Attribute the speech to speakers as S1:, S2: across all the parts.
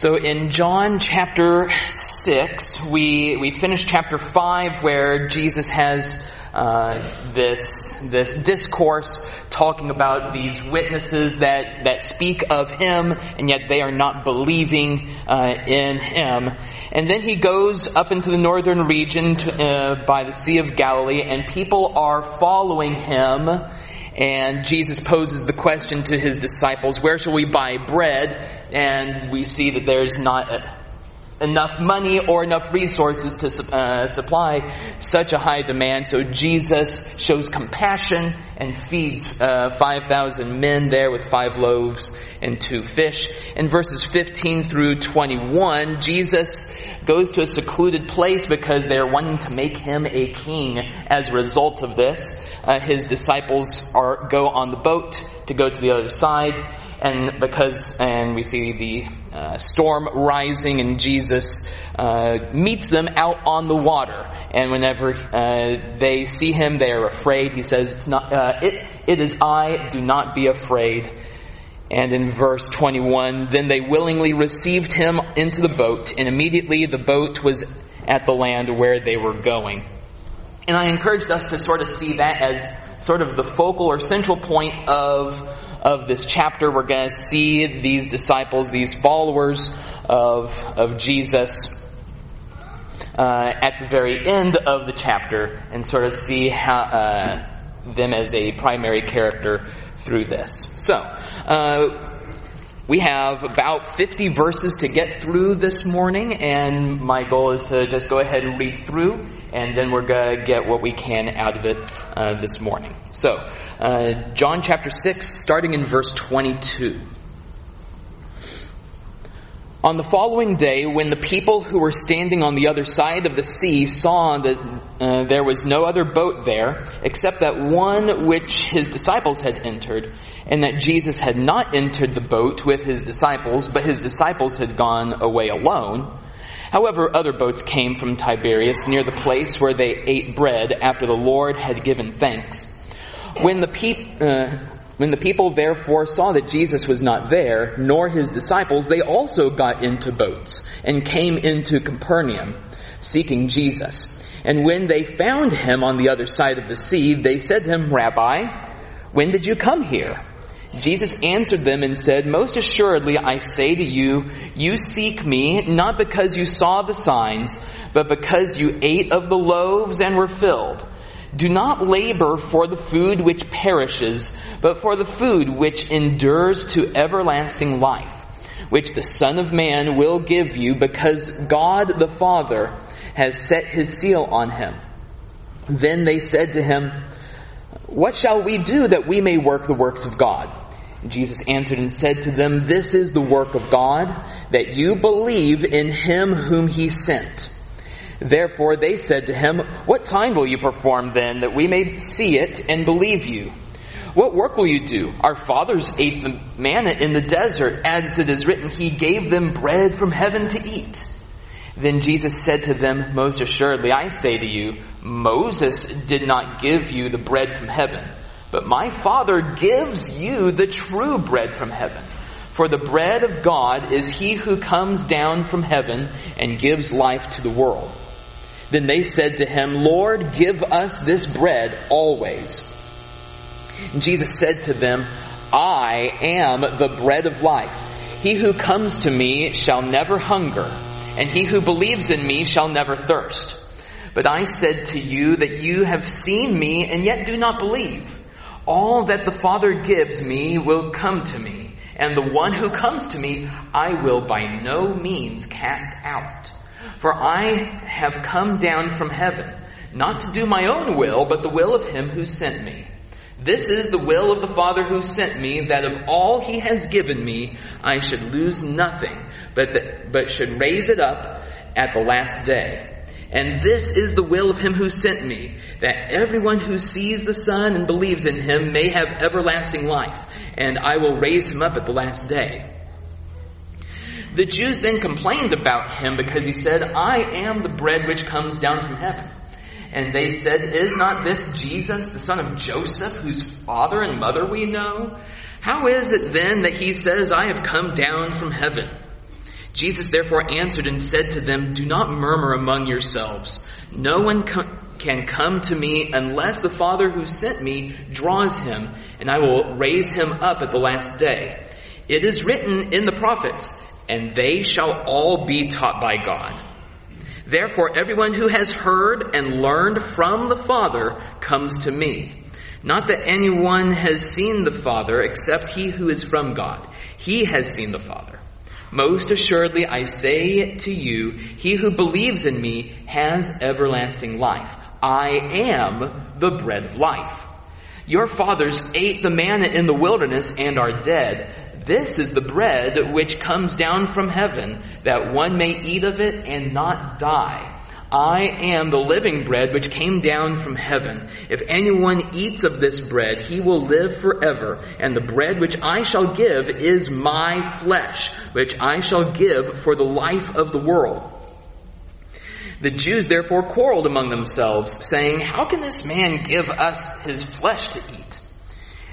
S1: So in John chapter 6, we, we finished chapter 5 where Jesus has uh, this, this discourse talking about these witnesses that, that speak of him and yet they are not believing uh, in him. And then he goes up into the northern region to, uh, by the Sea of Galilee and people are following him and Jesus poses the question to his disciples, where shall we buy bread? And we see that there's not enough money or enough resources to uh, supply such a high demand. So Jesus shows compassion and feeds uh, 5,000 men there with five loaves and two fish. In verses 15 through 21, Jesus goes to a secluded place because they're wanting to make him a king as a result of this. Uh, his disciples are, go on the boat to go to the other side and because, and we see the uh, storm rising and Jesus uh, meets them out on the water. And whenever uh, they see him, they are afraid. He says, "It's not. Uh, it. It is I. Do not be afraid." And in verse 21, then they willingly received him into the boat, and immediately the boat was at the land where they were going. And I encouraged us to sort of see that as sort of the focal or central point of of this chapter, we're going to see these disciples, these followers of, of Jesus, uh, at the very end of the chapter and sort of see how, uh, them as a primary character through this. So, uh, we have about 50 verses to get through this morning, and my goal is to just go ahead and read through, and then we're going to get what we can out of it uh, this morning. So, uh, John chapter 6, starting in verse 22. On the following day, when the people who were standing on the other side of the sea saw that uh, there was no other boat there except that one which his disciples had entered, and that Jesus had not entered the boat with his disciples, but his disciples had gone away alone. However, other boats came from Tiberias near the place where they ate bread after the Lord had given thanks. When the people, uh, when the people therefore saw that Jesus was not there, nor his disciples, they also got into boats and came into Capernaum, seeking Jesus. And when they found him on the other side of the sea, they said to him, Rabbi, when did you come here? Jesus answered them and said, Most assuredly I say to you, you seek me not because you saw the signs, but because you ate of the loaves and were filled. Do not labor for the food which perishes, but for the food which endures to everlasting life, which the Son of Man will give you because God the Father has set his seal on him. Then they said to him, What shall we do that we may work the works of God? Jesus answered and said to them, This is the work of God, that you believe in him whom he sent. Therefore they said to him, What sign will you perform then, that we may see it and believe you? What work will you do? Our fathers ate the manna in the desert, as it is written, He gave them bread from heaven to eat. Then Jesus said to them, Most assuredly, I say to you, Moses did not give you the bread from heaven, but my Father gives you the true bread from heaven. For the bread of God is he who comes down from heaven and gives life to the world. Then they said to him, Lord, give us this bread always. And Jesus said to them, I am the bread of life. He who comes to me shall never hunger, and he who believes in me shall never thirst. But I said to you that you have seen me and yet do not believe. All that the Father gives me will come to me, and the one who comes to me I will by no means cast out. For I have come down from heaven, not to do my own will, but the will of him who sent me. This is the will of the Father who sent me, that of all he has given me, I should lose nothing, but, but should raise it up at the last day. And this is the will of him who sent me, that everyone who sees the Son and believes in him may have everlasting life, and I will raise him up at the last day. The Jews then complained about him because he said, I am the bread which comes down from heaven. And they said, Is not this Jesus, the son of Joseph, whose father and mother we know? How is it then that he says, I have come down from heaven? Jesus therefore answered and said to them, Do not murmur among yourselves. No one can come to me unless the Father who sent me draws him, and I will raise him up at the last day. It is written in the prophets, and they shall all be taught by God. Therefore, everyone who has heard and learned from the Father comes to me. Not that anyone has seen the Father except he who is from God. He has seen the Father. Most assuredly, I say to you, he who believes in me has everlasting life. I am the bread of life. Your fathers ate the manna in the wilderness and are dead. This is the bread which comes down from heaven, that one may eat of it and not die. I am the living bread which came down from heaven. If anyone eats of this bread, he will live forever. And the bread which I shall give is my flesh, which I shall give for the life of the world. The Jews therefore quarreled among themselves, saying, How can this man give us his flesh to eat?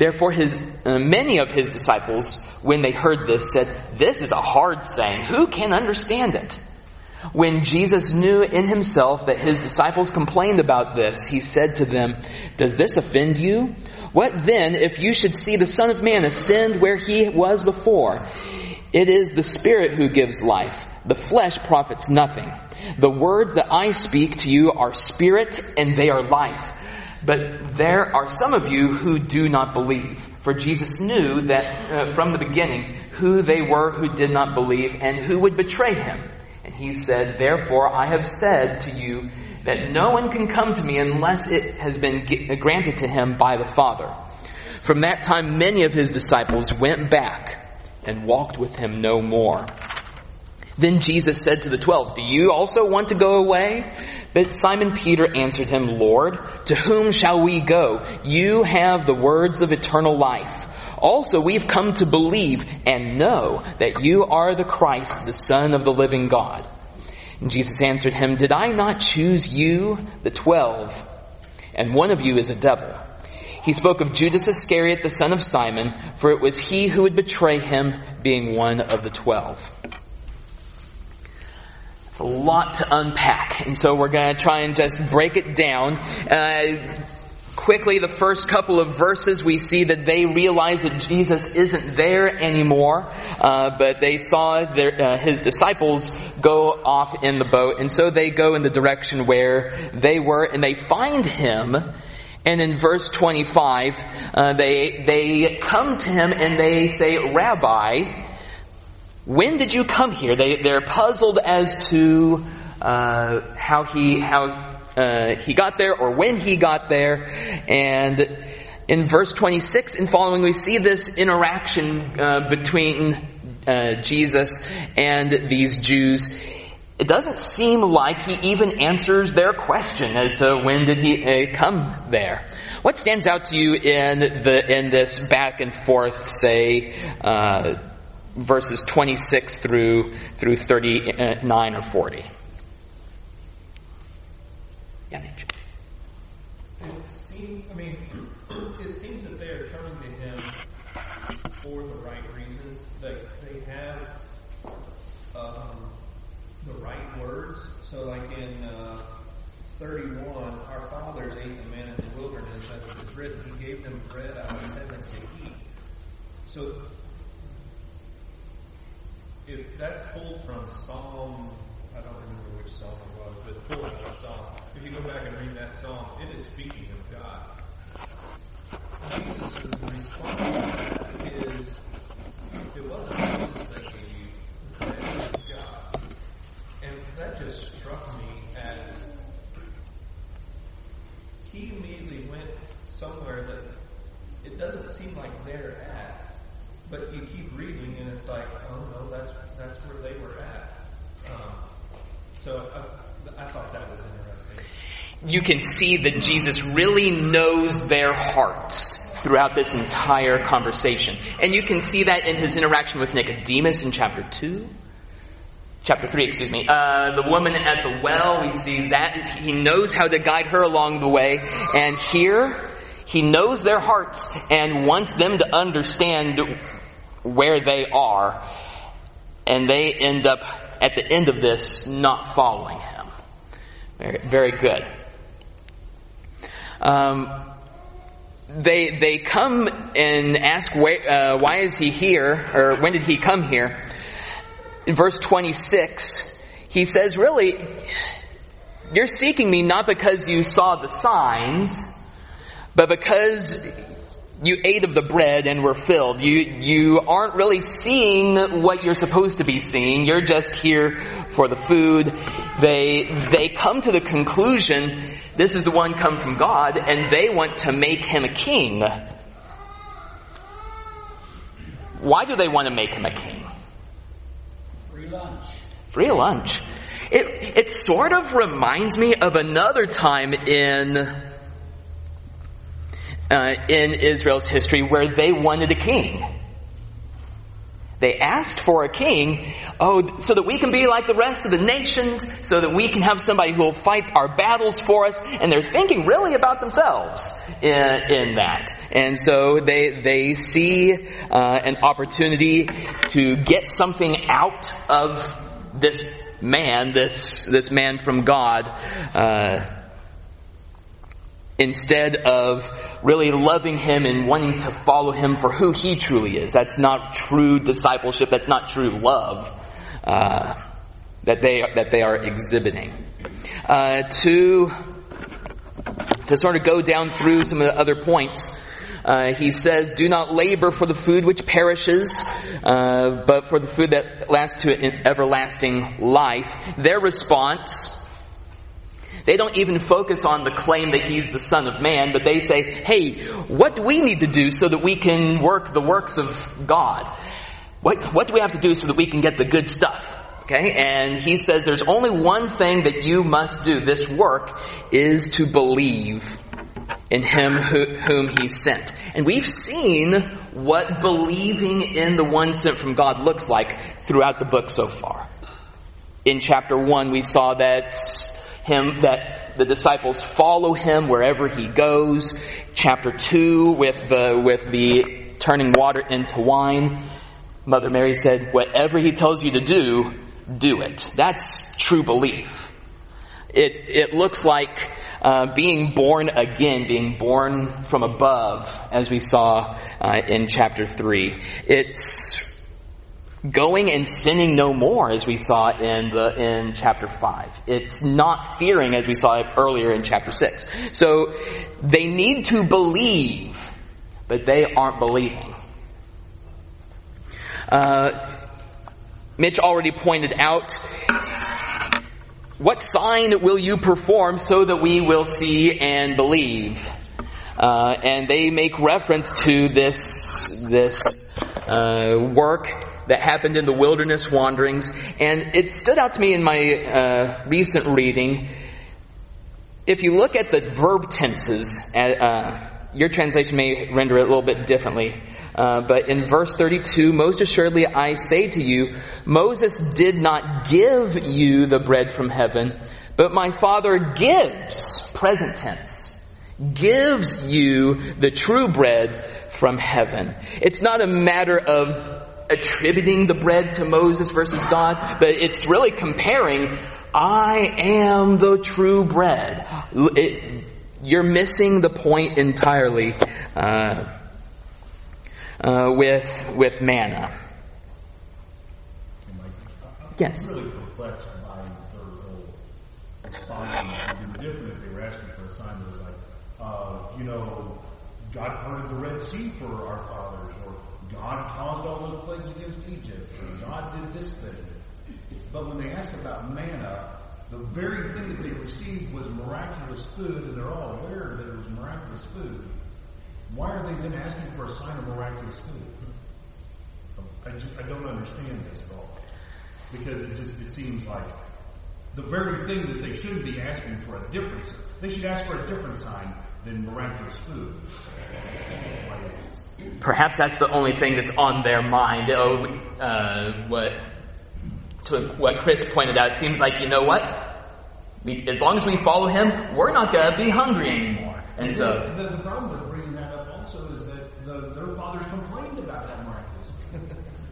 S1: Therefore, his, uh, many of his disciples, when they heard this, said, This is a hard saying. Who can understand it? When Jesus knew in himself that his disciples complained about this, he said to them, Does this offend you? What then if you should see the Son of Man ascend where he was before? It is the Spirit who gives life. The flesh profits nothing. The words that I speak to you are spirit and they are life. But there are some of you who do not believe. For Jesus knew that uh, from the beginning who they were who did not believe and who would betray him. And he said, Therefore I have said to you that no one can come to me unless it has been granted to him by the Father. From that time, many of his disciples went back and walked with him no more. Then Jesus said to the twelve, Do you also want to go away? But Simon Peter answered him, Lord, to whom shall we go? You have the words of eternal life. Also, we've come to believe and know that you are the Christ, the Son of the living God. And Jesus answered him, Did I not choose you, the twelve, and one of you is a devil? He spoke of Judas Iscariot, the son of Simon, for it was he who would betray him, being one of the twelve a lot to unpack. And so we're going to try and just break it down. Uh, quickly, the first couple of verses, we see that they realize that Jesus isn't there anymore, uh, but they saw their, uh, his disciples go off in the boat, and so they go in the direction where they were, and they find him. And in verse 25, uh, they, they come to him and they say, Rabbi, when did you come here? They, they're puzzled as to uh, how he how uh, he got there or when he got there. And in verse 26 and following, we see this interaction uh, between uh, Jesus and these Jews. It doesn't seem like he even answers their question as to when did he uh, come there. What stands out to you in the in this back and forth, say? Verses 26 through, through 39 or 40.
S2: Yeah. It seems, I mean, it seems that they are coming to him for the right reasons. That they have um, the right words. So, like in uh, 31, our fathers ate the manna in the wilderness, as it is written, He gave them bread out of heaven to eat. So if that's pulled from Psalm, I don't remember which psalm it was, but pulled from Psalm. If you go back and read that psalm, it is speaking of God. Jesus' response is, it wasn't Moses that gave you it was God. And that just struck me as he immediately went somewhere that it doesn't seem like they're at, but you keep reading and it's like, oh no, that's that's where they were at. Um, so I, I thought that was interesting.
S1: You can see that Jesus really knows their hearts throughout this entire conversation. And you can see that in his interaction with Nicodemus in chapter 2. Chapter 3, excuse me. Uh, the woman at the well, we see that. He knows how to guide her along the way. And here, he knows their hearts and wants them to understand where they are. And they end up, at the end of this, not following him. Very, very good. Um, they they come and ask uh, why is he here or when did he come here in verse 26 he says really you're seeking me not because you saw the signs but because you ate of the bread and were filled you you aren't really seeing what you're supposed to be seeing you're just here for the food they they come to the conclusion this is the one come from God, and they want to make him a king. Why do they want to make him a king?
S3: Free lunch.
S1: Free lunch. It, it sort of reminds me of another time in, uh, in Israel's history where they wanted a king. They asked for a king, oh, so that we can be like the rest of the nations, so that we can have somebody who will fight our battles for us, and they're thinking really about themselves in, in that. And so they, they see uh, an opportunity to get something out of this man, this, this man from God, uh, instead of really loving him and wanting to follow him for who he truly is. That's not true discipleship. That's not true love uh, that they that they are exhibiting. Uh, to to sort of go down through some of the other points. Uh, he says, "Do not labor for the food which perishes, uh, but for the food that lasts to everlasting life." Their response they don't even focus on the claim that he's the son of man, but they say, hey, what do we need to do so that we can work the works of God? What, what do we have to do so that we can get the good stuff? Okay, and he says there's only one thing that you must do. This work is to believe in him who, whom he sent. And we've seen what believing in the one sent from God looks like throughout the book so far. In chapter 1, we saw that him, that the disciples follow him wherever he goes. Chapter 2 with the, with the turning water into wine. Mother Mary said, whatever he tells you to do, do it. That's true belief. It, it looks like uh, being born again, being born from above, as we saw uh, in chapter 3. It's going and sinning no more, as we saw in the in chapter five. It's not fearing, as we saw earlier in chapter six. So they need to believe, but they aren't believing. Uh, Mitch already pointed out. What sign will you perform so that we will see and believe? Uh, and they make reference to this this uh, work that happened in the wilderness wanderings. And it stood out to me in my uh, recent reading. If you look at the verb tenses, uh, uh, your translation may render it a little bit differently. Uh, but in verse 32, most assuredly I say to you, Moses did not give you the bread from heaven, but my Father gives, present tense, gives you the true bread from heaven. It's not a matter of attributing the bread to Moses versus God, but it's really comparing, I am the true bread. It, you're missing the point entirely uh, uh, with with manna. Yes.
S4: Really perplexed by whole response. It would be different if they were asking for a sign that was like, uh, you know, God parted the Red Sea for our fathers, or God caused all those plagues against Egypt, or God did this thing. But when they ask about manna, the very thing that they received was miraculous food, and they're all aware that it was miraculous food. Why are they then asking for a sign of miraculous food? I, just, I don't understand this at all. Because it just it seems like the very thing that they should be asking for a difference. They should ask for a different sign than miraculous food. Why is this?
S1: Perhaps that's the only thing that's on their mind. Oh, uh, what to what Chris pointed out, it seems like you know what? We, as long as we follow him, we're not going to be hungry anymore. And so,
S4: the, the problem with bringing that up also is that the, their fathers complained about that miraculous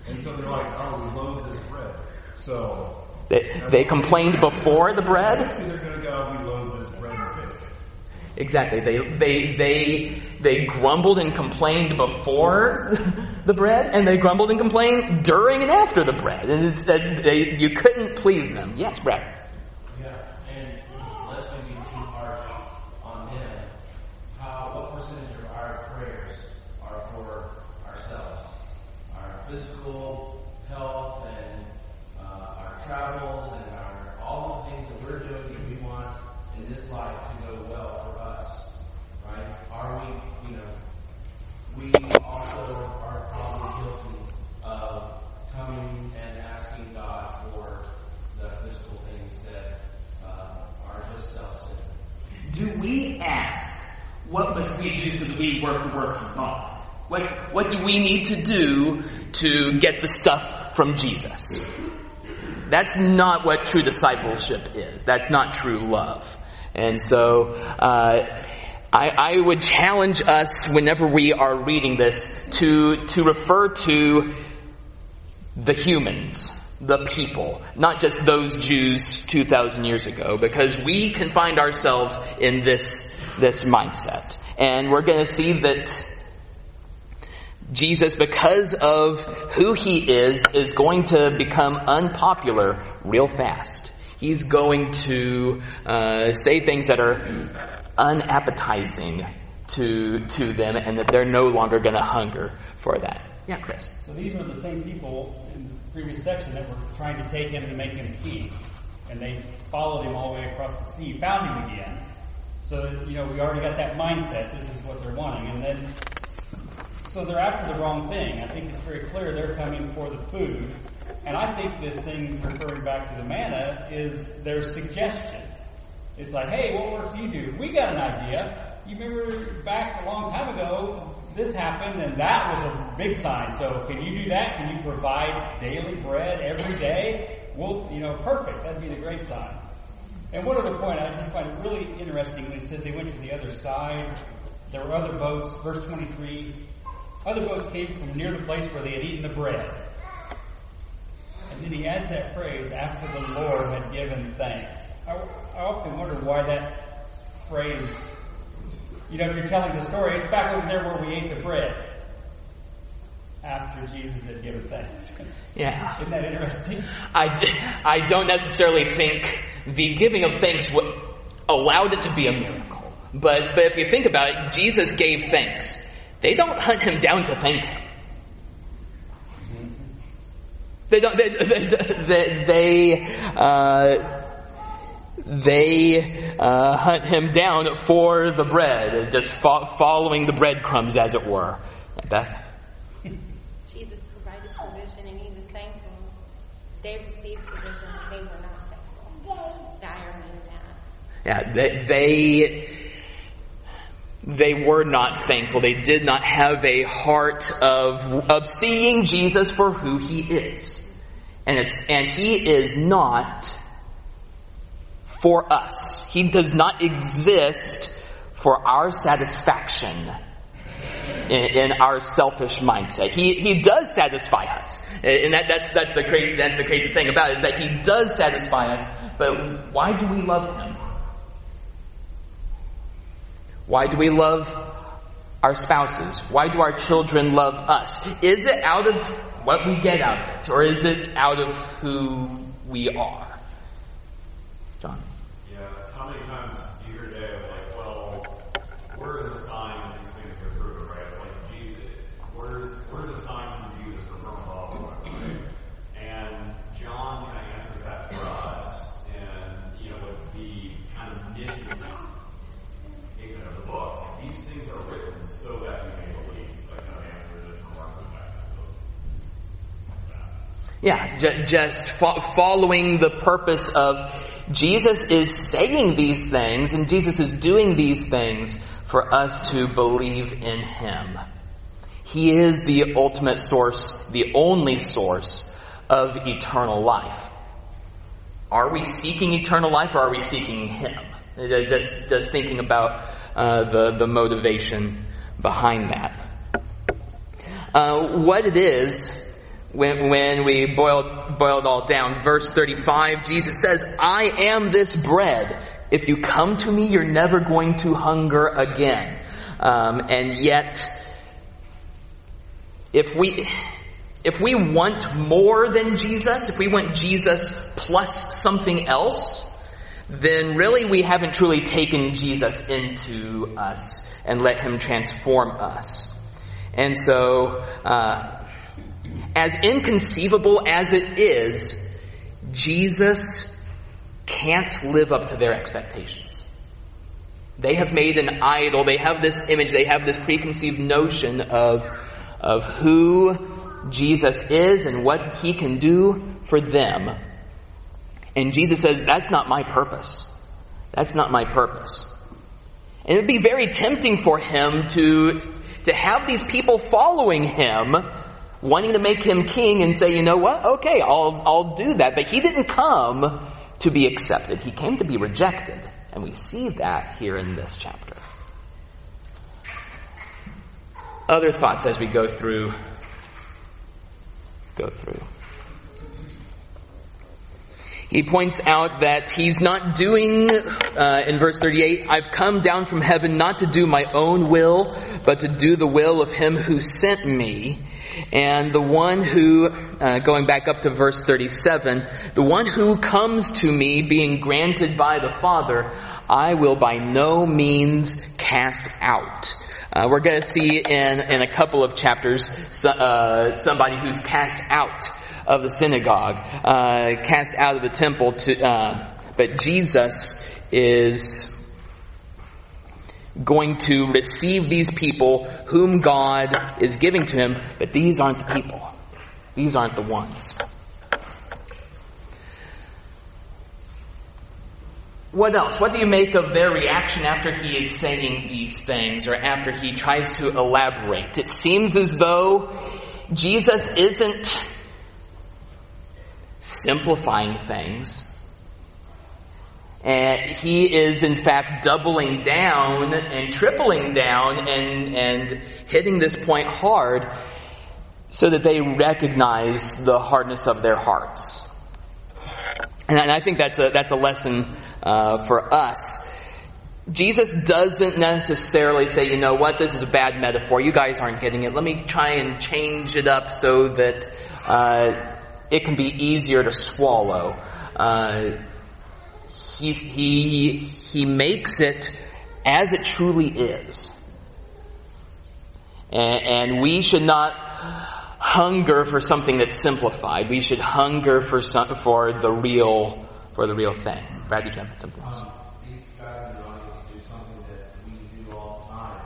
S4: and so they're like, oh, we loathe this bread. So
S1: they, they complained before the bread.
S4: Eventually they're going to go, we loathe this bread and fish.
S1: Exactly. They they they they grumbled and complained before the bread, and they grumbled and complained during and after the bread. And instead, they, you couldn't please them. Yes, Brad.
S5: Yeah, and lest we be too harsh on them, how what percentage of our prayers are for ourselves, our physical health and uh, our travels and we
S6: ask, what must we do so that we work the works of God?
S1: What what do we need to do to get the stuff from Jesus? That's not what true discipleship is. That's not true love. And so, uh, I, I would challenge us whenever we are reading this to, to refer to the humans, the people, not just those Jews 2,000 years ago, because we can find ourselves in this, this mindset. And we're going to see that Jesus, because of who he is, is going to become unpopular real fast. He's going to uh, say things that are unappetizing to to them, and that they're no longer going to hunger for that. Yeah, Chris.
S3: So these were the same people in the previous section that were trying to take him and make him king. And they followed him all the way across the sea, found him again. So, you know, we already got that mindset. This is what they're wanting. And then, so they're after the wrong thing. I think it's very clear they're coming for the food. And I think this thing, referring back to the manna, is their suggestion. It's like, hey, what work do you do? We got an idea. You remember back a long time ago, this happened and that was a big sign. So can you do that? Can you provide daily bread every day? Well, you know, perfect. That'd be the great sign. And one other point, I just find really interesting when he said they went to the other side. There were other boats, verse 23. Other boats came from near the place where they had eaten the bread. And then he adds that phrase, after the Lord had given thanks. I, I often wonder why that phrase, you know, if you're telling the story, it's back over there where we ate the bread. After Jesus had given thanks.
S1: Yeah.
S3: Isn't that interesting?
S1: I, I don't necessarily think the giving of thanks w- allowed it to be a miracle. But, but if you think about it, Jesus gave thanks. They don't hunt him down to thank him. They don't, they, they, they, uh, they uh, hunt him down for the bread, just fo- following the breadcrumbs, as it were. Beth?
S7: Jesus provided provision and he was thankful. They received provision and they were not thankful. The irony of that.
S1: Yeah, they, they they were not thankful. They did not have a heart of of seeing Jesus for who he is. And it's and he is not for us. He does not exist for our satisfaction in, in our selfish mindset. He, he does satisfy us. And that, that's, that's the crazy, that's the crazy thing about it, is that he does satisfy us. But why do we love him? Why do we love our spouses? Why do our children love us? Is it out of what we get out of it, or is it out of who we are?
S8: many times do you hear today of like, well, where is the sign that these things are proven, right? It's like, gee, where's, where's the sign that Jesus is from God, right? And John kind of answers that for us, and, you know, with the kind of mission statement of the book, these things are written so that we may believe, so I kind of answers it from our perspective.
S1: Yeah, ju- just fo- following the purpose of Jesus is saying these things and Jesus is doing these things for us to believe in Him. He is the ultimate source, the only source of eternal life. Are we seeking eternal life or are we seeking Him? Just, just thinking about uh, the, the motivation behind that. Uh, what it is when, when we boil, boil it all down. Verse 35, Jesus says, I am this bread. If you come to me, you're never going to hunger again. Um, and yet, if we, if we want more than Jesus, if we want Jesus plus something else, then really we haven't truly taken Jesus into us and let him transform us. And so, uh, as inconceivable as it is, Jesus can't live up to their expectations. They have made an idol, they have this image, they have this preconceived notion of, of who Jesus is and what he can do for them. And Jesus says, that's not my purpose. That's not my purpose. And it would be very tempting for him to, to have these people following him, wanting to make him king and say, you know what? Okay, I'll, I'll do that. But he didn't come to be accepted. He came to be rejected. And we see that here in this chapter. Other thoughts as we go through, go through. He points out that he's not doing, uh, in verse 38, I've come down from heaven not to do my own will, but to do the will of him who sent me. And the one who, uh, going back up to verse 37, the one who comes to me being granted by the Father, I will by no means cast out. Uh, we're going to see in, in a couple of chapters uh, somebody who's cast out of the synagogue, uh, cast out of the temple to, uh, but Jesus is going to receive these people whom God is giving to him, but these aren't the people. These aren't the ones. What else? What do you make of their reaction after he is saying these things or after he tries to elaborate? It seems as though Jesus isn't simplifying things. And he is in fact doubling down and tripling down and, and hitting this point hard so that they recognize the hardness of their hearts. And I think that's a, that's a lesson uh, for us. Jesus doesn't necessarily say, you know what, this is a bad metaphor. You guys aren't getting it. Let me try and change it up so that uh, it can be easier to swallow. Uh, he, he, he makes it as it truly is. And, and we should not hunger for something that's simplified. We should hunger for some, for the real for the real thing. Brad, you can something else.
S5: Um, these guys in the audience do something that we do all the time,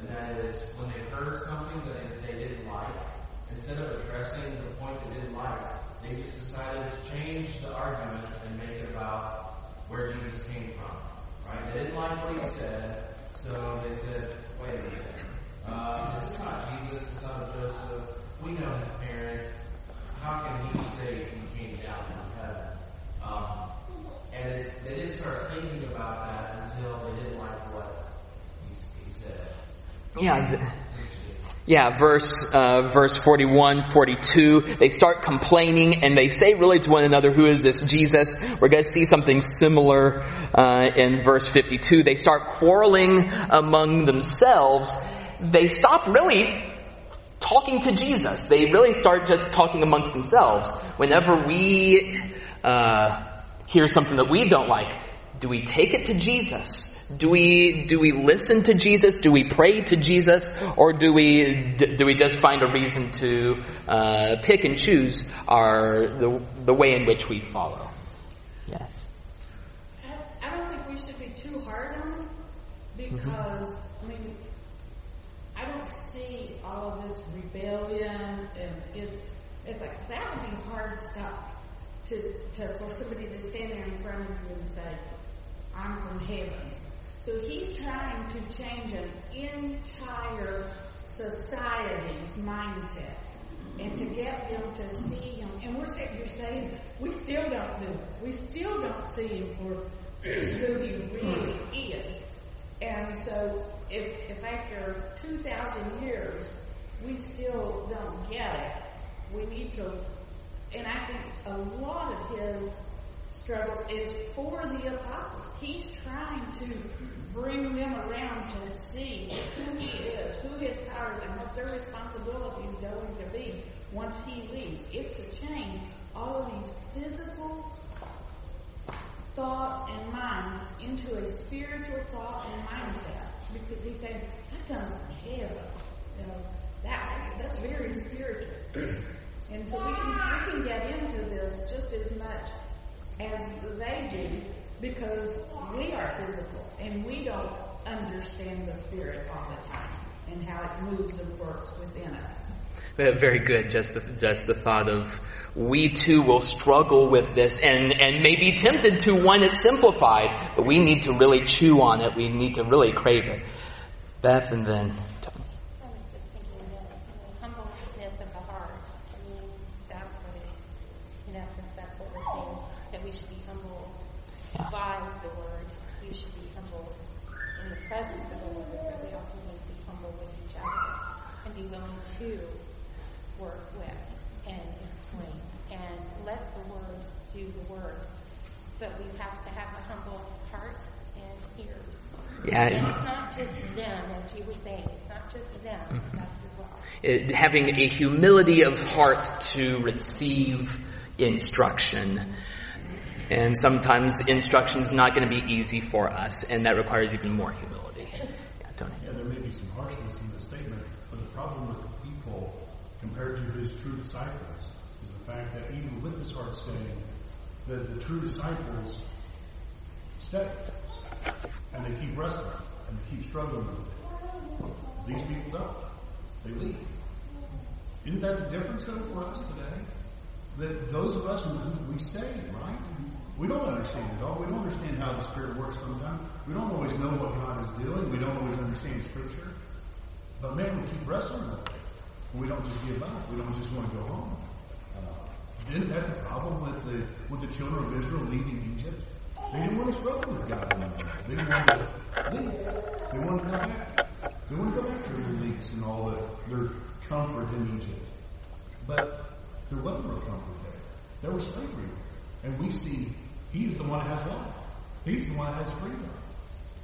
S5: and that is when they've heard something that they, they didn't like, instead of addressing the point they didn't like, they just decided to change the argument and make it about where Jesus came from. Right? They didn't like what he said, so they said, "Wait a minute, uh, this is not Jesus, the son of Joseph. We know his parents. How can he say he came down from heaven?" Um, and they didn't start thinking about that until they didn't like what he, he said.
S1: Yeah. Yeah, verse, uh, verse 41, 42, they start complaining and they say really to one another, who is this Jesus? We're going to see something similar, uh, in verse 52. They start quarreling among themselves. They stop really talking to Jesus. They really start just talking amongst themselves. Whenever we, uh, hear something that we don't like, do we take it to Jesus? Do we do we listen to Jesus? Do we pray to Jesus, or do we do we just find a reason to uh, pick and choose our the the way in which we follow? Yes.
S9: I- I don't think we should be too hard on them because, I mean, I don't see all of this rebellion and it's, it's like, that would be hard stuff to, to, for somebody to stand there in front of you and say, I'm from heaven. So he's trying to change an entire society's mindset and to get them to see him. And we're sitting here saying, we still don't do it. We still don't see him for who he really is. And so if, if after 2,000 years we still don't get it, we need to, and I think a lot of his struggle is for the apostles. He's trying to bring them around to see who he is, who his power is, and what their responsibility is going to be once he leaves. It's to change all of these physical thoughts and minds into a spiritual thought and mindset. Because he's saying, I come from heaven. You know, that, that's very spiritual. and so we can, we can get into this just as much as they do because we are physical and we don't understand the spirit all the time and how it moves and works within us.
S1: Very good. Just the, just the thought of we too will struggle with this and, and may be tempted to want it simplified, but we need to really chew on it. We need to really crave it. Beth and then Tony.
S7: I was just thinking that the humbleness of the heart, I mean, that's what it, in essence, that's what we're saying, that we should be humbled
S1: Yeah.
S7: by the word. We should be humbled in the presence of the word, but we also need to be humble with each other and be willing to work with and explain and let the word do the work. But we have to have a humble heart and ears.
S1: Yeah,
S7: And
S1: and-
S7: it's not just them, as you were saying, it's not just them,
S1: Mm-hmm.
S7: it's us as well.
S1: It- having a humility of heart to receive instruction. And sometimes instruction is not going to be easy for us, and that requires even more humility. Yeah, Tony.
S4: Yeah, there may be some harshness in the statement, but the problem with the people compared to his true disciples is the fact that even with this hard saying, that the true disciples stay. And they keep wrestling, and they keep struggling with it. These people don't. They leave. Isn't that the difference though for us today? That those of us who we stay, right? We don't understand it all. We don't understand how the Spirit works sometimes. We don't always know what God is doing. We don't always understand Scripture. But man, we keep wrestling with it. We don't just give up. We don't just want to go home. Uh, isn't that the problem with the with the children of Israel leaving Egypt? They didn't want to struggle with God anymore. They wanted to leave. They wanted to come back. They wanted to go back to their release and all the, their comfort in Egypt. But there wasn't no comfort there. There was slavery. And we see he's the one that has life. He's the one that has freedom.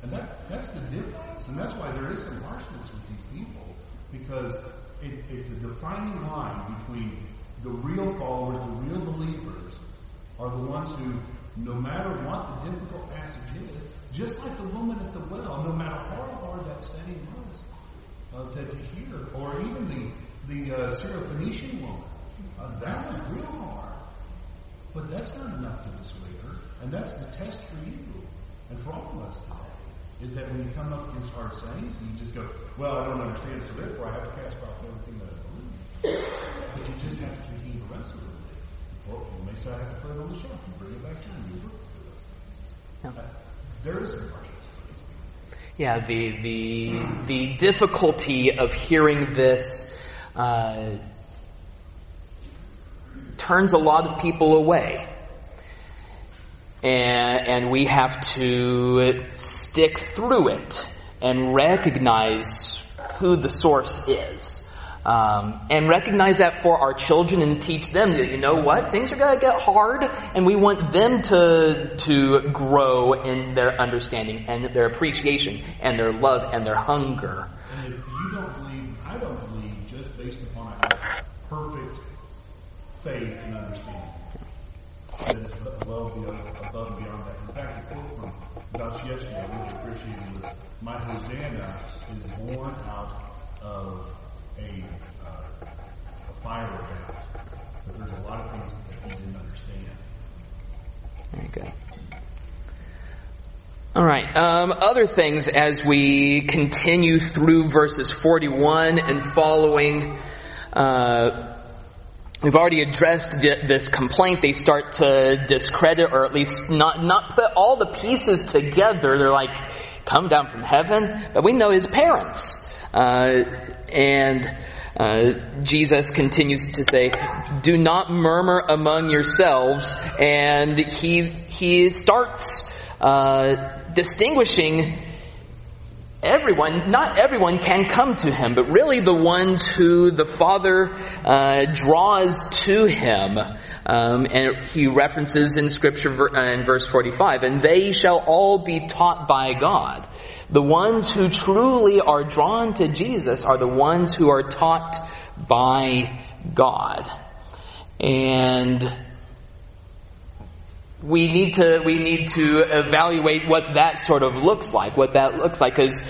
S4: And that, that's the difference. And that's why there is some harshness with these people. Because it, it's a defining line between the real followers, the real believers, are the ones who, no matter what the difficult passage is, just like the woman at the well, no matter how hard that study was, uh, to, to hear, or even the the uh, Syrophoenician woman, uh, that was real hard. But that's not enough to dissuade her, and that's the test for you and for all of us today. Is that when you come up against hard sayings, and you just go, "Well, I don't understand, so therefore I have to cast off everything that I believe." But you just have to continue to wrestle with it. You may "I have to put it on the shelf and bring it back down." You work through those things.
S1: Yeah.
S4: Uh, there is harshness.
S1: Yeah, the the the difficulty of hearing this uh, turns a lot of people away, and and we have to stick through it and recognize who the source is. Um, and recognize that for our children and teach them that you know what things are going to get hard, and we want them to to grow in their understanding and their appreciation and their love and their hunger.
S4: And if you don't believe, I don't believe, just based upon a perfect faith and understanding, that is above, above and beyond that. In fact, a quote from Dostoevsky I really appreciated was my Hosanna is born out of a, uh, a fire event. But there's a lot of things that he didn't understand.
S1: Very good. All right. Um, other things as we continue through verses 41 and following. Uh, we've already addressed this complaint. They start to discredit, or at least not not put all the pieces together. They're like, "Come down from heaven," but we know his parents. Uh, and uh, Jesus continues to say, "Do not murmur among yourselves," and he he starts uh, distinguishing everyone, not everyone can come to him, but really the ones who the Father uh, draws to him. Um, and he references in Scripture uh, in verse 45, and they shall all be taught by God. The ones who truly are drawn to Jesus are the ones who are taught by God. And we need to we need to evaluate what that sort of looks like, what that looks like, because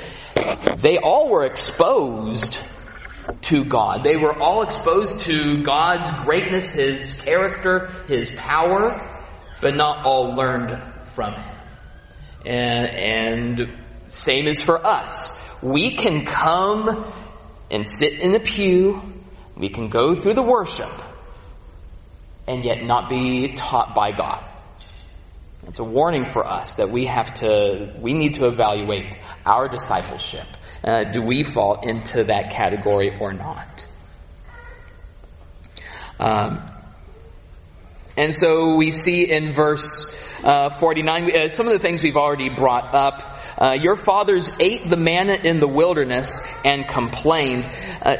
S1: they all were exposed to God. They were all exposed to God's greatness, His character, His power, but not all learned from Him. And, and same is for us. We can come and sit in the pew, we can go through the worship, and yet not be taught by God. It's a warning for us that we have to, we need to evaluate our discipleship. Uh, do we fall into that category or not? Um, and so we see in verse uh, 49, uh, some of the things we've already brought up. Uh, your fathers ate the manna in the wilderness and complained. Uh,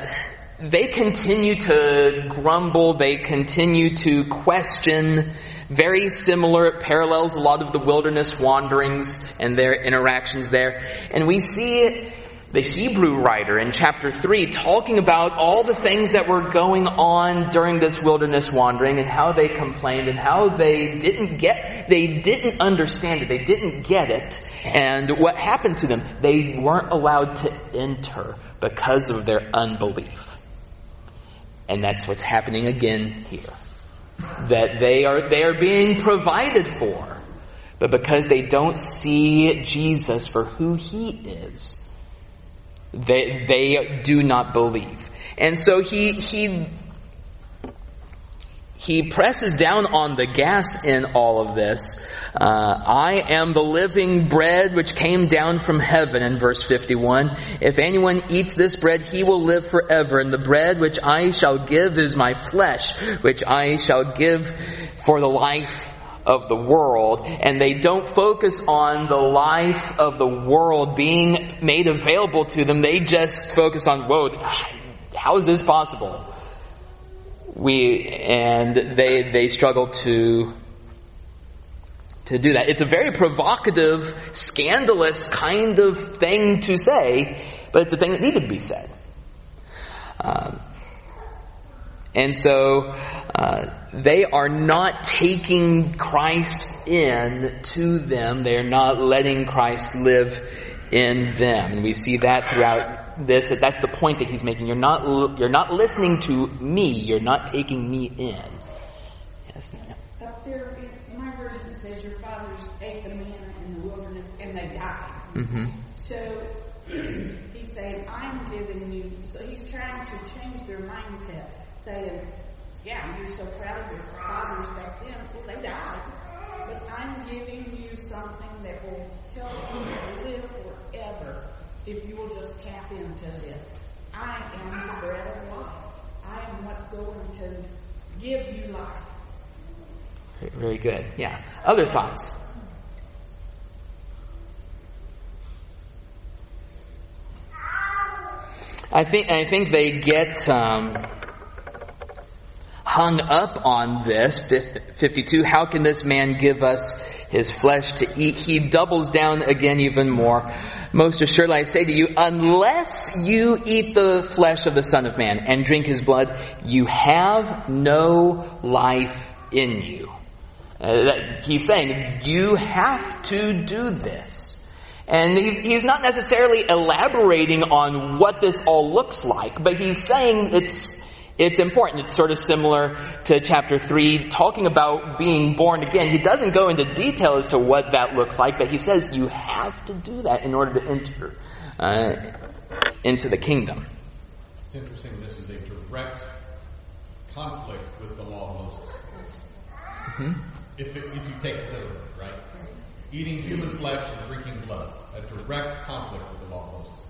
S1: they continue to grumble, they continue to question very similar, it parallels a lot of the wilderness wanderings and their interactions there. And we see the Hebrew writer in chapter 3 talking about all the things that were going on during this wilderness wandering and how they complained and how they didn't get, they didn't understand it, they didn't get it, and what happened to them. They weren't allowed to enter because of their unbelief. And that's what's happening again here that they are, they are being provided for. But because they don't see Jesus for who he is, they, they do not believe. And so he, he, he presses down on the gas in all of this uh, I am the living bread which came down from heaven in verse 51. If anyone eats this bread, he will live forever. And the bread which I shall give is my flesh, which I shall give for the life of the world. And they don't focus on the life of the world being made available to them. They just focus on, whoa, how is this possible? We, and they, they struggle to to do that. It's a very provocative, scandalous kind of thing to say, but it's a thing that needed to be said. Um, and so uh, they are not taking Christ in to them. They are not letting Christ live in them. And we see that throughout this. That that's the point that he's making. You're not you're not listening to me. You're not taking me in. Yes. No.
S9: Up there my version says your fathers ate the manna in the wilderness and they died. Mm-hmm. So he's saying, I'm giving you, so he's trying to change their mindset, saying, yeah, you're so proud of your fathers back then. Well, they died. But I'm giving you something that will help you to live forever if you will just tap into this. I am the bread of life. I am what's going to give you life.
S1: Very good. Yeah. Other thoughts? I think I think they get um, hung up on this. Fifty-two. How can this man give us his flesh to eat? He doubles down again even more. Most assuredly, I say to you, unless you eat the flesh of the Son of Man and drink his blood, you have no life in you. Uh, he's saying, you have to do this. And he's, he's not necessarily elaborating on what this all looks like, but he's saying it's, it's important. It's sort of similar to chapter 3, talking about being born again. He doesn't go into detail as to what that looks like, but he says you have to do that in order to enter uh, into the kingdom.
S2: It's interesting, this is a direct conflict with the law of Moses. If, it, if you take it literally, right? Eating human flesh and drinking blood, a direct conflict with the law of Moses.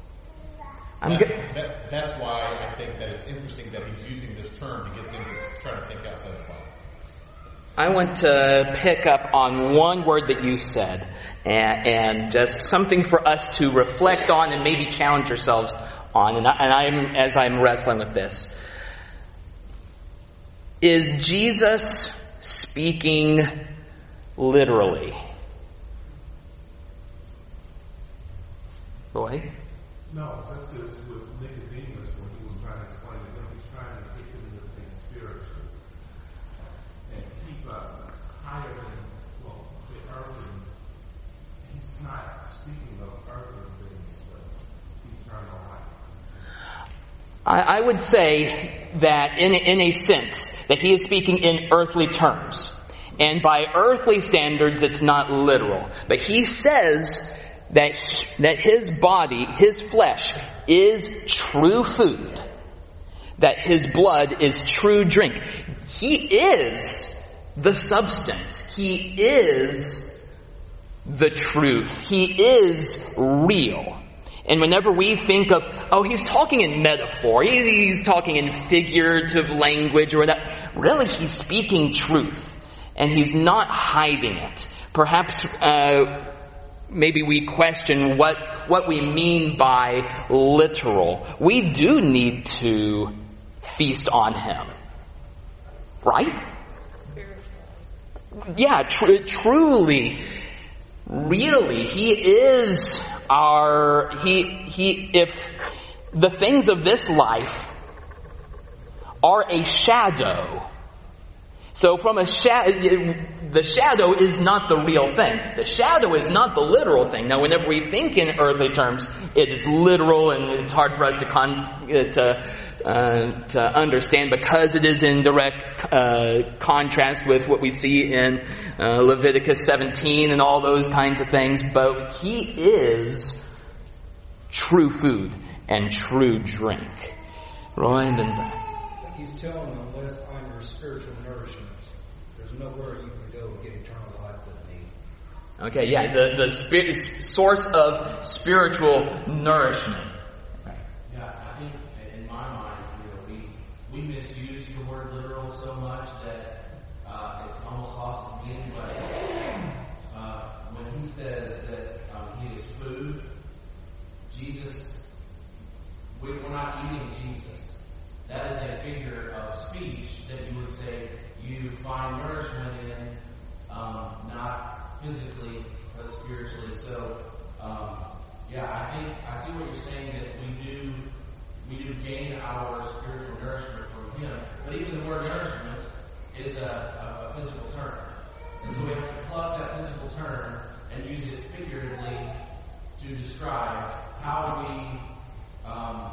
S1: I'm
S2: That- that's why I think that it's interesting that he's using this term to get them to try to think outside the box.
S1: I want to pick up on one word that you said and, and just something for us to reflect on and maybe challenge ourselves on. And, I, and I'm, as I'm wrestling with this, is Jesus speaking literally? Boy?
S10: No, just as with Nicodemus when he was trying to explain to him, he's trying to get him to think spiritually. And he's uh, higher than, well, the earth, and he's not speaking of earthly things, but eternal life.
S1: I, I would say that in, in a sense, that he is speaking in earthly terms. And by earthly standards, it's not literal. But he says that, he- that his body, his flesh, is true food. That his blood is true drink. He is the substance. He is the truth. He is real. And whenever we think of, oh, he's talking in metaphor, he's talking in figurative language or that, really he's speaking truth. And he's not hiding it. Perhaps, uh, maybe we question what, what we mean by literal. We do need to feast on him. Right? Yeah, tr- truly, really, he is our, he, he, if the things of this life are a shadow, so from a the shadow is not the real thing. The shadow is not the literal thing. Now, whenever we think in earthly terms, it is literal and it's hard for us to con, uh, to, uh, to understand because it is in direct uh, contrast with what we see in uh, Leviticus 17 and all those kinds of things. But he is true food and true drink. Roy and Brad.
S11: He's telling them, unless I'm your spiritual nourishment, there's nowhere you can go to get eternal life with me.
S1: Okay, yeah, the, the spirit, source of spiritual nourishment.
S5: Yeah, I think in my mind, you know, we we misuse the word literal so much that uh, it's almost lost its meaning. But uh, when he says that um, he is food, Jesus, we, we're not eating Jesus. That is a figure of speech that you would say you find nourishment in, um, not physically but spiritually. So, um, yeah, I think I see what you're saying that we do we do gain our spiritual nourishment from Him, but even the word nourishment is a, a, a physical term, and so we have to plug that physical term and use it figuratively to describe how we um,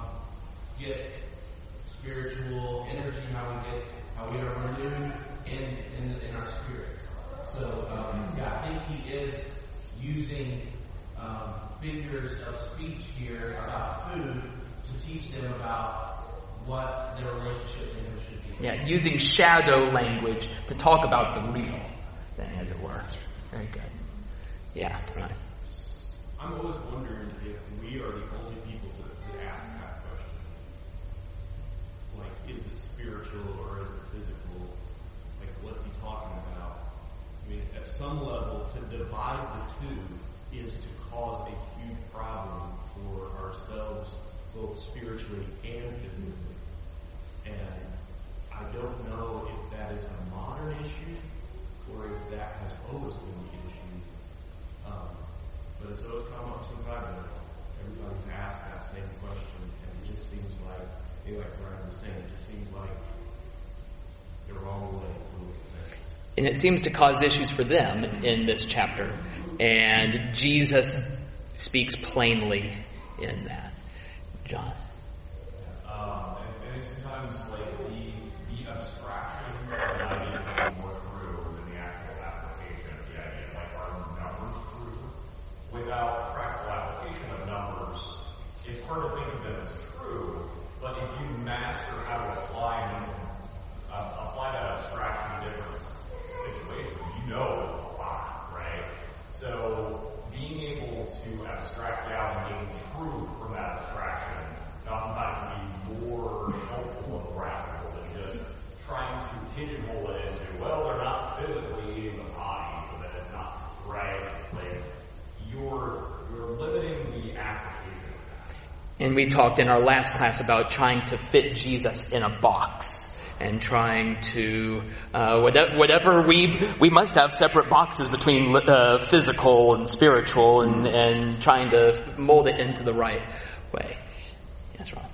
S5: get spiritual energy, how we get how we are renewed in in, the, in our spirit. So um, yeah, I think he is using um, figures of speech here about food to teach them about what their relationship to him should be.
S1: Yeah, using shadow language to talk about the real thing, as it were. Very good. Yeah, right.
S10: I'm always wondering if we are the only people to, to ask that question. Like, is it spiritual or is it physical? Like, what's he talking about? I mean, at some level, to divide the two is to cause a huge problem for ourselves, both spiritually and physically. And I don't know if that is a modern issue or if that has always been the issue. Um, but it's always come up since I've been. Everybody's asked that same question, and it just seems like, maybe like Brian was saying, it just seems like the wrong way to look at.
S1: And it seems to cause issues for them in this chapter. And Jesus speaks plainly in that. John.
S8: Um, and, and sometimes like the the abstraction of the idea being more true than the actual application of the idea. Like are numbers true? Without practical application of numbers, it's hard to think of them as true. But if you master how to apply them, uh, apply that abstraction to different situations, you know a lot, right? So being able to abstract out and gain truth from that abstraction not can oftentimes be more helpful and practical than just trying to pigeonhole it into, well, they're not physically eating the potty, so that it's not right. It's like you're you're limiting the application.
S1: And we talked in our last class about trying to fit Jesus in a box and trying to uh, whatever, we we must have separate boxes between uh, physical and spiritual and and trying to mold it into the right way. Yes, Ron.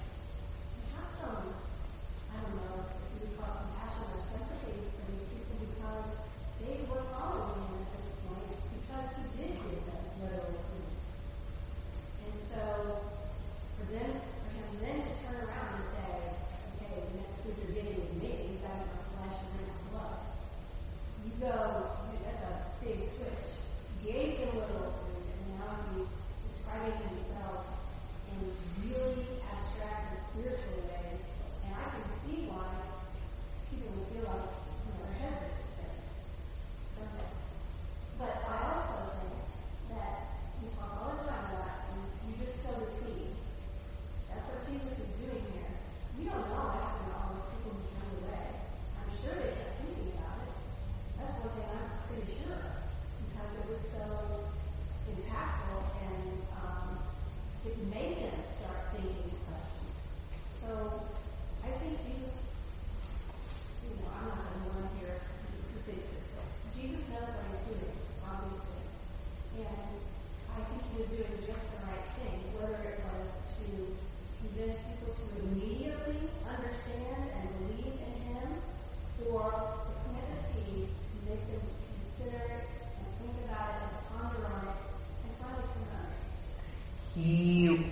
S1: he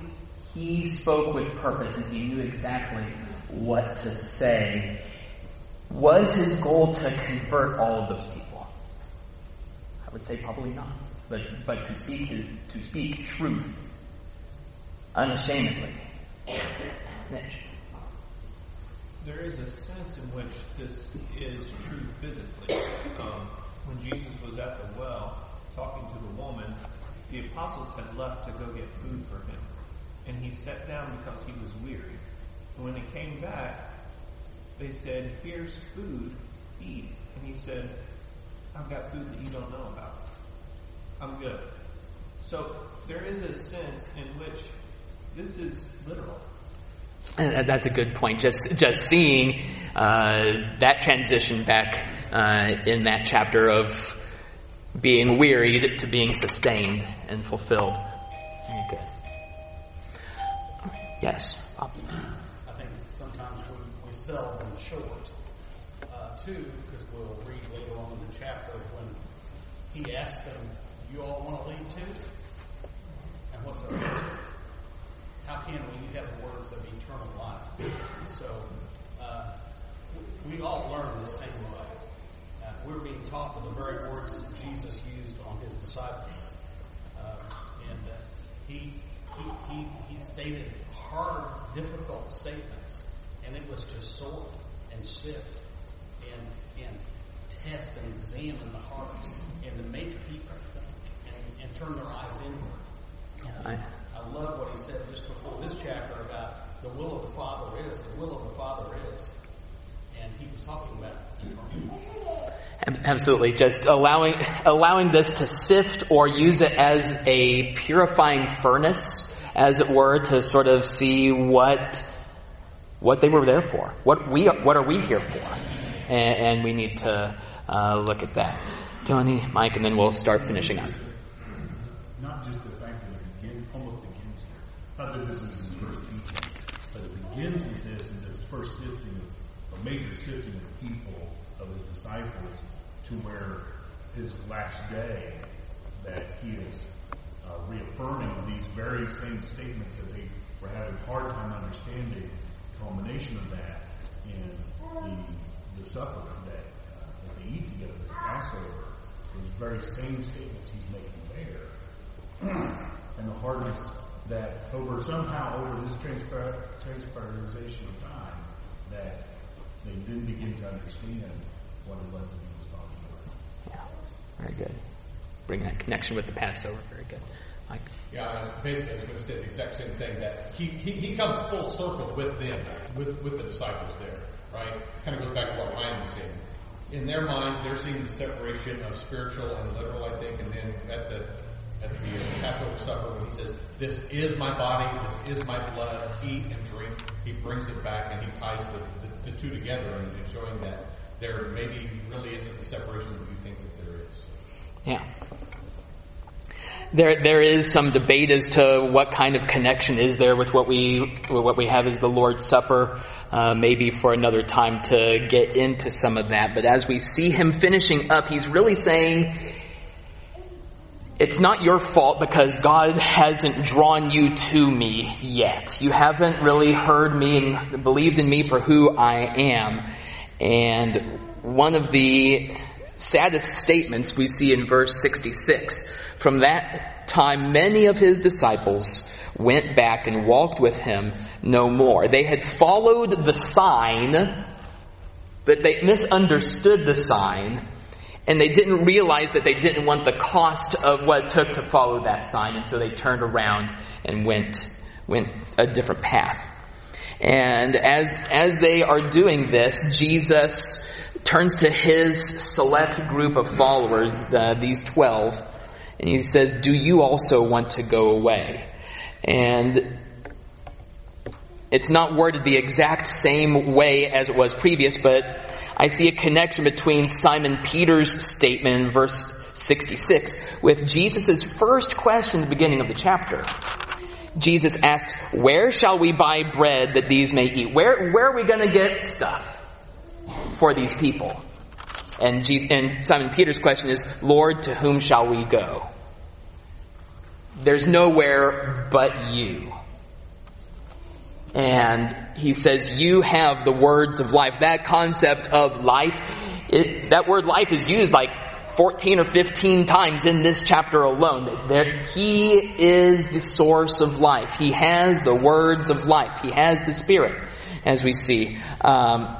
S1: he spoke with purpose and he knew exactly what to say. Was his goal to convert all of those people? I would say probably not. But but to speak to speak truth unashamedly.
S2: There is a sense in which this is true physically. Um, when Jesus was at the well talking to the woman, the apostles had left to go get food for him. And he sat down because he was weary. And when he came back, they said, Here's food, eat. And he said, I've got food that you don't know about. I'm good. So there is a sense in which this is literal.
S1: And that's a good point. Just just seeing uh, that transition back uh, in that chapter of being wearied to being sustained and fulfilled. Yes.
S12: I think sometimes we, we sell them short. Uh, two, because we'll read later on in the chapter when he asked them, "You all want to lead too?" And what's their answer? How can we have words of eternal life? So uh, we all learn the same way. Uh, we're being taught with the very words that Jesus used on his disciples. Uh, and he, he, he, he stated hard, difficult statements, and it was to sort and sift and, and test and examine the hearts and to make people think and, and turn their eyes inward. I, I love what he said just before this chapter about the will of the Father is, the will of the Father is. And he was talking about
S1: Absolutely. Just allowing, allowing this to sift or use it as a purifying furnace, as it were, to sort of see what, what they were there for. What we, are, what are we here for? And, and we need to uh, look at that. Tony, Mike, and then we'll start finishing up.
S4: Not just the fact that it begin, almost begins here. Not that this is his first teaching, but it begins with this and this first sifting of, a major sifting of the people, of his disciples, to where his last day that he is uh, reaffirming these very same statements that they were having a hard time understanding. Culmination of that in the, the supper that, uh, that they eat together, the Passover, those very same statements he's making there, and the hardness that over somehow over this transpar- transparization of time that they didn't begin to understand what it was that he was talking about.
S1: Yeah, very good. Bring that connection with the Passover. Very good. Mike.
S2: Yeah, basically, I was going to say the exact same thing. That he, he, he comes full circle with them, with with the disciples there, right? Kind of goes back to what Ryan was saying. In their minds, they're seeing the separation of spiritual and literal, I think, and then at the at the Passover supper when he says, "This is my body, this is my blood. Eat and drink." He brings it back and he ties the, the, the two together and, and showing that there maybe really isn't the separation that you think that there is.
S1: Yeah. There, there is some debate as to what kind of connection is there with what we, what we have as the Lord's Supper. Uh, maybe for another time to get into some of that. But as we see him finishing up, he's really saying, it's not your fault because God hasn't drawn you to me yet. You haven't really heard me and believed in me for who I am. And one of the saddest statements we see in verse 66. From that time, many of his disciples went back and walked with him no more. They had followed the sign, but they misunderstood the sign and they didn't realize that they didn't want the cost of what it took to follow that sign, and so they turned around and went went a different path. And as as they are doing this, Jesus turns to his select group of followers, these twelve, and he says, "Do you also want to go away?" And it's not worded the exact same way as it was previous, but I see a connection between Simon Peter's statement in verse 66 with Jesus' first question at the beginning of the chapter. Jesus asked, where shall we buy bread that these may eat? Where, where are we going to get stuff for these people? And, Jesus, and Simon Peter's question is, Lord, to whom shall we go? There's nowhere but you. And he says, you have the words of life. That concept of life, it, that word life is used like 14 or 15 times in this chapter alone. There, he is the source of life. He has the words of life. He has the Spirit, as we see. Um,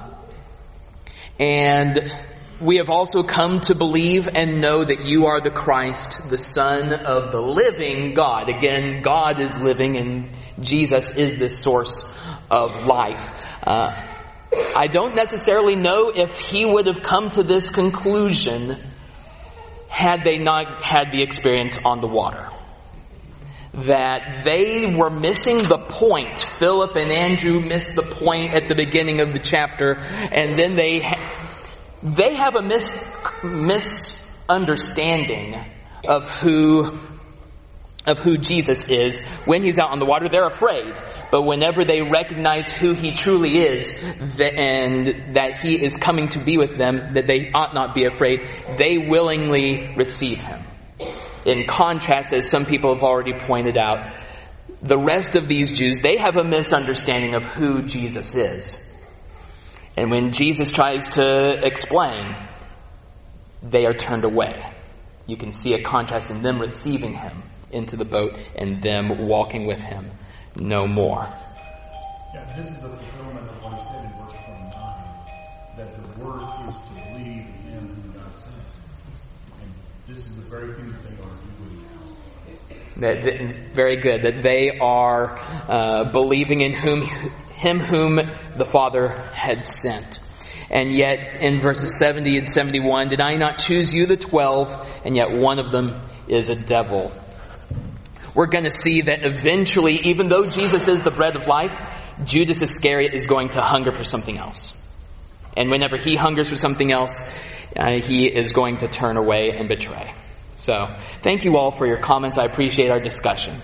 S1: and we have also come to believe and know that you are the Christ, the Son of the living God. Again, God is living and Jesus is the source of life. Uh, I don't necessarily know if he would have come to this conclusion had they not had the experience on the water. That they were missing the point. Philip and Andrew missed the point at the beginning of the chapter, and then they ha- they have a mis- misunderstanding of who of who Jesus is when he's out on the water. They're afraid, but whenever they recognize who he truly is and that he is coming to be with them, that they ought not be afraid, they willingly receive him. In contrast, as some people have already pointed out, the rest of these Jews, they have a misunderstanding of who Jesus is. And when Jesus tries to explain, they are turned away. You can see a contrast in them receiving him into the boat and them walking with him no more.
S4: Yeah, this is the fulfillment of what he said in verse 29, that the word is to believe in him whom God sent. And this is the very thing that they are doing
S1: That, that, very good. That they are uh, believing in whom him whom the Father had sent. And yet, in verses 70 and 71, did I not choose you, the twelve, and yet one of them is a devil? We're going to see that eventually, even though Jesus is the bread of life, Judas Iscariot is going to hunger for something else. And whenever he hungers for something else, uh, he is going to turn away and betray. So, thank you all for your comments. I appreciate our discussion.